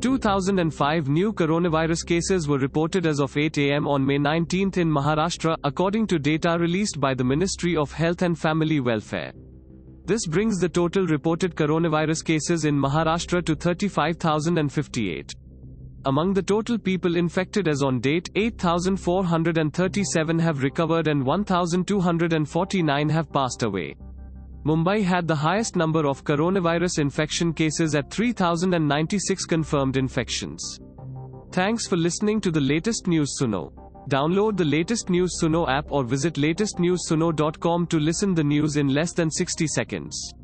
2005 new coronavirus cases were reported as of 8 am on May 19 in Maharashtra, according to data released by the Ministry of Health and Family Welfare. This brings the total reported coronavirus cases in Maharashtra to 35,058. Among the total people infected as on date, 8,437 have recovered and 1,249 have passed away. Mumbai had the highest number of coronavirus infection cases at 3096 confirmed infections. Thanks for listening to the latest news Suno. Download the latest news Suno app or visit latestnewsuno.com to listen the news in less than 60 seconds.